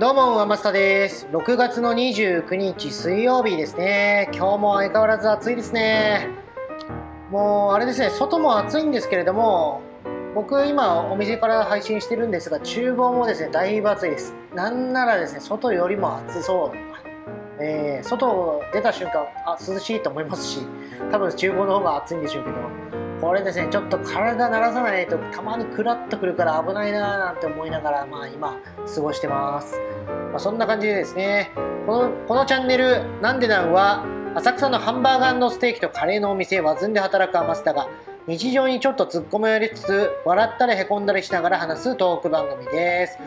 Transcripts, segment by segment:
どうも、天下です。6月の29日水曜日ですね。今日も相変わらず暑いですね。もう、あれですね、外も暑いんですけれども、僕今お店から配信してるんですが、厨房もですね、だいぶ暑いです。なんならですね、外よりも暑そう。えー、外出た瞬間あ、涼しいと思いますし、多分厨房の方が暑いんでしょうけど、これですね、ちょっと体慣らさないとたまにクラッとくるから危ないなーなんて思いながら、まあ今、過ごしてます。まあ、そんな感じでですね、このこのチャンネル、なんでなんは、浅草のハンバーガーステーキとカレーのお店、ワズンで働くアマスタが、日常にちょっと突っ込みを入れつつ、笑ったりへこんだりしながら話すトーク番組です。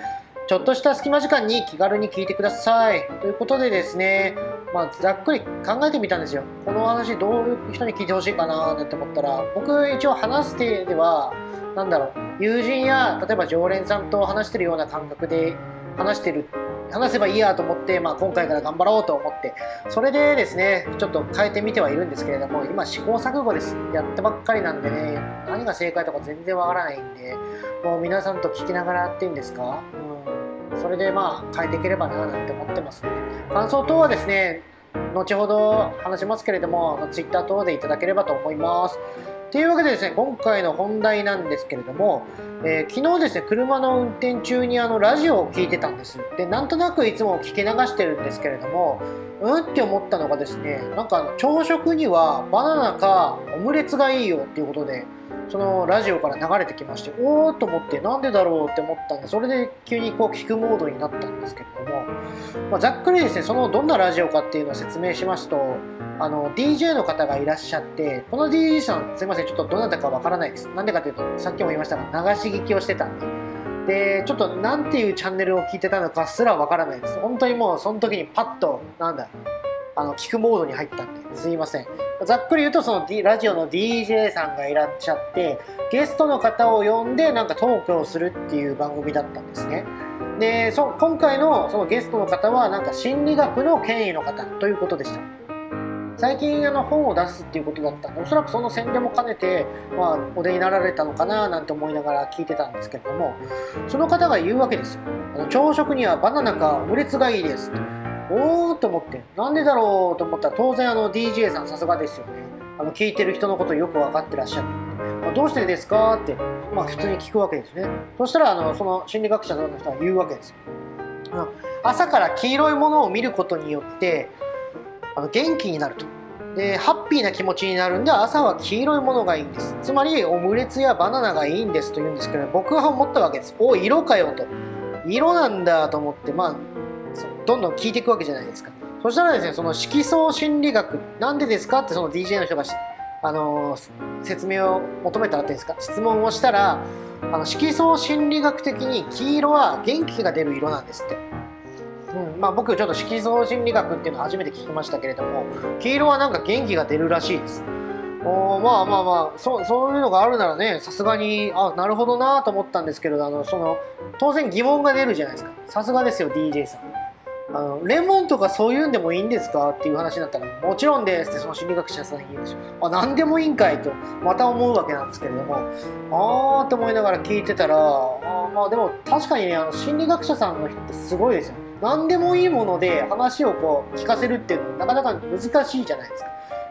ちょっとした隙間時間に気軽に聞いてください。ということでですね、まあ、ざっくり考えてみたんですよ。この話どういう人に聞いてほしいかななんて思ったら、僕一応話す手では、なんだろう、友人や例えば常連さんと話してるような感覚で話してる、話せばいいやと思って、まあ、今回から頑張ろうと思って、それでですね、ちょっと変えてみてはいるんですけれども、今試行錯誤です。やったばっかりなんでね、何が正解とか全然わからないんで、もう皆さんと聞きながらやっていいんですか？うんそれでまあ変えていければななんて思ってますので感想等はですね後ほど話しますけれども Twitter 等でいただければと思います。というわけでですね今回の本題なんですけれども、えー昨日ですね車の運転中にあのラジオを聞いてたんです。でなんとなくいつも聞き流してるんですけれどもうんって思ったのがですねなんか朝食にはバナナかオムレツがいいよっていうことでそのラジオから流れてきましておおと思ってなんでだろうって思ったんでそれで急にこう聞くモードになったんですけれども、まあ、ざっくりですねそのどんなラジオかっていうのを説明しますとあの DJ の方がいらっしゃってこの DJ さんすいませんちょっとどなたかわからないです。なんでかというとさっきも言いましたが流し聞きをしてたんで。でちょっとなんていうチャンネルを聞いてたのかすらわからないです。本当にもうその時にパッとなんだあの聞くモードに入ったんですいません。ざっくり言うとその、D、ラジオの DJ さんがいらっしゃってゲストの方を呼んでなんかトークをするっていう番組だったんですね。でそ今回のそのゲストの方はなんか心理学の権威の方ということでした。最近あの本を出すっていうことだったんでおそらくその宣伝も兼ねて、まあ、お出になられたのかななんて思いながら聞いてたんですけれどもその方が言うわけですよ。あの朝食にはバナナかオムレツがいいですおーと思ってなんでだろうと思ったら当然あの DJ さんさすがですよね。あの聞いてる人のことよく分かってらっしゃるまあどうしてですかって、まあ、普通に聞くわけですね。そしたらあのその心理学者の人は言うわけですよ。朝から黄色いものを見ることによってあの元気になると。でハッピーな気持ちになるんで朝は黄色いものがいいんです。つまりオムレツやバナナがいいんですと言うんですけど僕は思ったわけです。お色かよと。色なんだと思ってまあどんどん聞いていくわけじゃないですか。そしたらですねその色相心理学なんでですかってその DJ の人があの説明を求めたらっていうんですか。質問をしたらあの色相心理学的に黄色は元気が出る色なんですって。うん。まあ、僕ちょっと色相心理学っていうのを初めて聞きましたけれども黄色はなんか元気が出るらしいです。おまあまあまあそうそういうのがあるならねさすがにあなるほどなと思ったんですけどあのその当然疑問が出るじゃないですか。さすがですよ DJ さん。あのレモンとかそういうんでもいいんですかっていう話になったらもちろんですってその心理学者さん言うんですよ。あ何でもいいんかいとまた思うわけなんですけれども。あーって思いながら聞いてたらあまあでも確かにねあの心理学者さんの人ってすごいですよ。ね何でもいいもので話をこう聞かせるっていうのはなかなか難しいじゃないですか。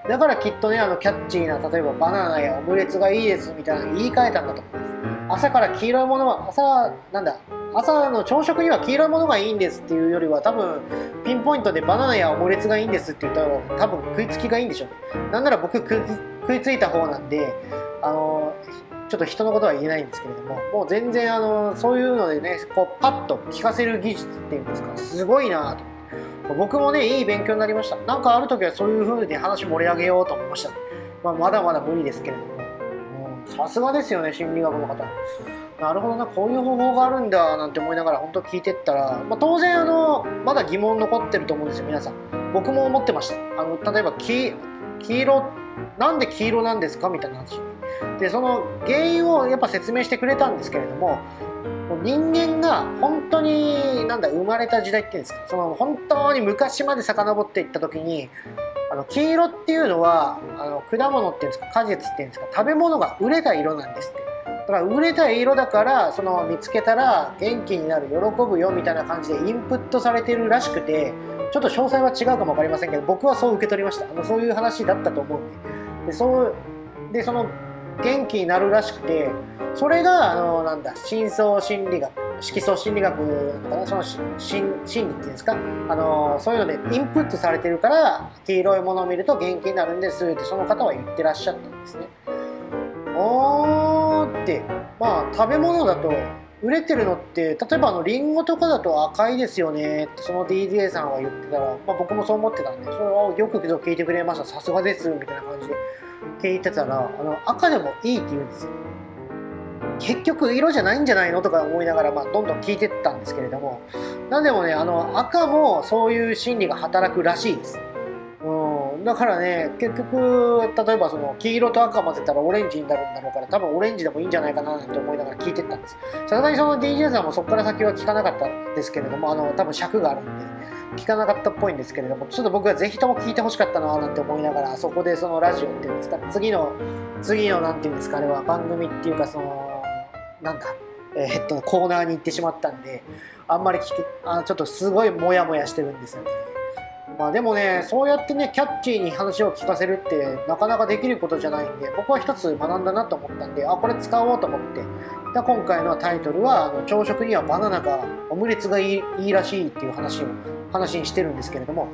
だからきっとねあのキャッチーな例えばバナナやオムレツがいいですみたいな言い換えたんだと思います。朝から黄色いものは朝なんだ朝の朝食には黄色いものがいいんですっていうよりは多分ピンポイントでバナナやオムレツがいいんですって言ったら多分食いつきがいいんでしょうね。なんなら僕食いついた方なんでちょっと人のことは言えないんですけれどももう全然あのそういうのでねこうパッと聞かせる技術っていうんですかすごいなと。僕もねいい勉強になりました。なんかある時はそういう風に話盛り上げようと思いました、まあ、まだまだ無理ですけれども。さすがですよね心理学の方。なるほどなこういう方法があるんだなんて思いながら本当聞いてったら、まあ、当然あのまだ疑問残ってると思うんですよ皆さん。僕も思ってました。あの例えば黄色なんで黄色なんですかみたいな話。でその原因をやっぱ説明してくれたんですけれども人間が本当になんだ生まれた時代っていうんですかその本当に昔まで遡っていった時にあの黄色っていうのはあの果物っていうんですか果実っていうんですか食べ物が熟れた色なんですって。だから売れた色だからその見つけたら元気になる喜ぶよみたいな感じでインプットされてるらしくてちょっと詳細は違うかも分かりませんけど僕はそう受け取りました。あのそういう話だったと思うんで。でそうでその元気になるらしくてそれがあのなんだ深層心理学色素心理学かなその心心理っていうんですか？あのそういうのでインプットされてるから黄色いものを見ると元気になるんですってその方は言ってらっしゃったんですね。おーってまあ食べ物だと売れてるのって例えばあのリンゴとかだと赤いですよね。ってその DJ さんは言ってたら、まあ、僕もそう思ってたんでそれはよく聞いてくれました。さすがですみたいな感じで。聞いてたらあの赤でもいいって言うんですよ。結局色じゃないんじゃないのとか思いながら、まあ、どんどん聞いてったんですけれども。何でもねあの赤もそういう心理が働くらしいですだからね結局例えばその黄色と赤混ぜたらオレンジになるんだろうから多分オレンジでもいいんじゃないかななんて思いながら聞いてったんです。さすがにその DJ さんもそこから先は聞かなかったんですけれどもあの多分尺があるんで聞かなかったっぽいんですけれどもちょっと僕はぜひとも聞いてほしかったななんて思いながらそこでそのラジオっていうんですか次の次の何て言うんですかあれは番組っていうかそのなんだえー、っとコーナーに行ってしまったんであんまり聞けあちょっとすごいモヤモヤしてるんですよ。ねまあでもねそうやってねキャッチーに話を聞かせるってなかなかできることじゃないんで僕は一つ学んだなと思ったんであこれ使おうと思って。で今回のタイトルはあの朝食にはバナナがオムレツがいいいいらしいっていう話を話にしてるんですけれども、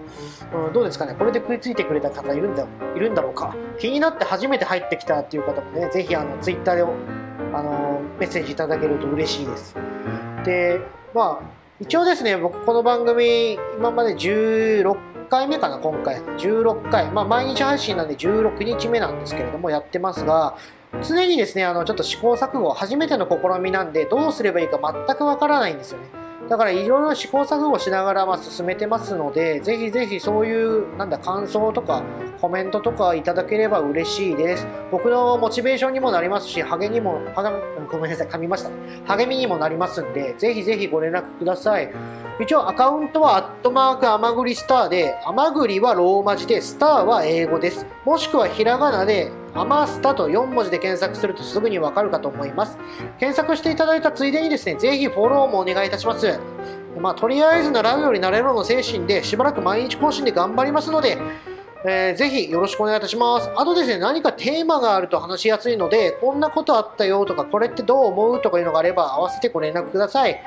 うん、どうですかね？これで食いついてくれた方いるんだいるんだろうか？気になって初めて入ってきたっていう方もねぜひあのツイッターであのメッセージいただけると嬉しいです。でまあ一応ですね僕この番組今まで16回目かな今回。16回。まあ毎日配信なんで16日目なんですけれどもやってますが常にですねあのちょっと試行錯誤初めての試みなんでどうすればいいか全くわからないんですよね。だからいろいろ試行錯誤しながらま進めてますのでぜひぜひそういうなんだ感想とかコメントとかいただければ嬉しいです。僕のモチベーションにもなりますし励にもごめんなさい噛みました。励みにもなりますんでぜひぜひご連絡ください。一応アカウントはアットマーク甘栗スターで甘栗はローマ字でスターは英語です。もしくはひらがなでアマスタと4文字で検索するとすぐにわかるかと思います。検索していただいたついでにですねぜひフォローもお願いいたします。まあ、とりあえず習うより慣れろの精神でしばらく毎日更新で頑張りますので、えー、ぜひよろしくお願いいたします。あとですね、何かテーマがあると話しやすいので、こんなことあったよとか、これってどう思うとかいうのがあれば、合わせてご連絡ください。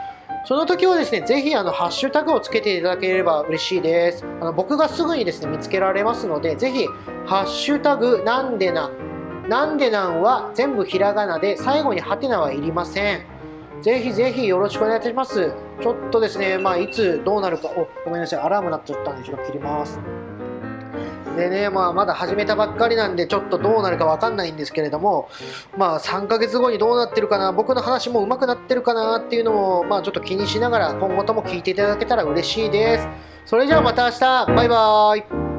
その時はですね、ぜひあのハッシュタグをつけていただければ嬉しいです。あの僕がすぐにですね、見つけられますので、ぜひ、ハッシュタグなんでな、なんでなんは全部ひらがなで、最後にハテナはいりません。ぜひぜひよろしくお願いいたします。ちょっとですね、まあ、いつどうなるか、お、ごめんなさい、アラーム鳴っちゃったんで、ちょっと切ります。でね、まあ、まだ始めたばっかりなんで、ちょっとどうなるか分かんないんですけれども、まあ、3ヶ月後にどうなってるかな、僕の話も上手くなってるかなっていうのも、まあ、ちょっと気にしながら、今後とも聞いていただけたら嬉しいです。それじゃあまた明日、バイバーイ。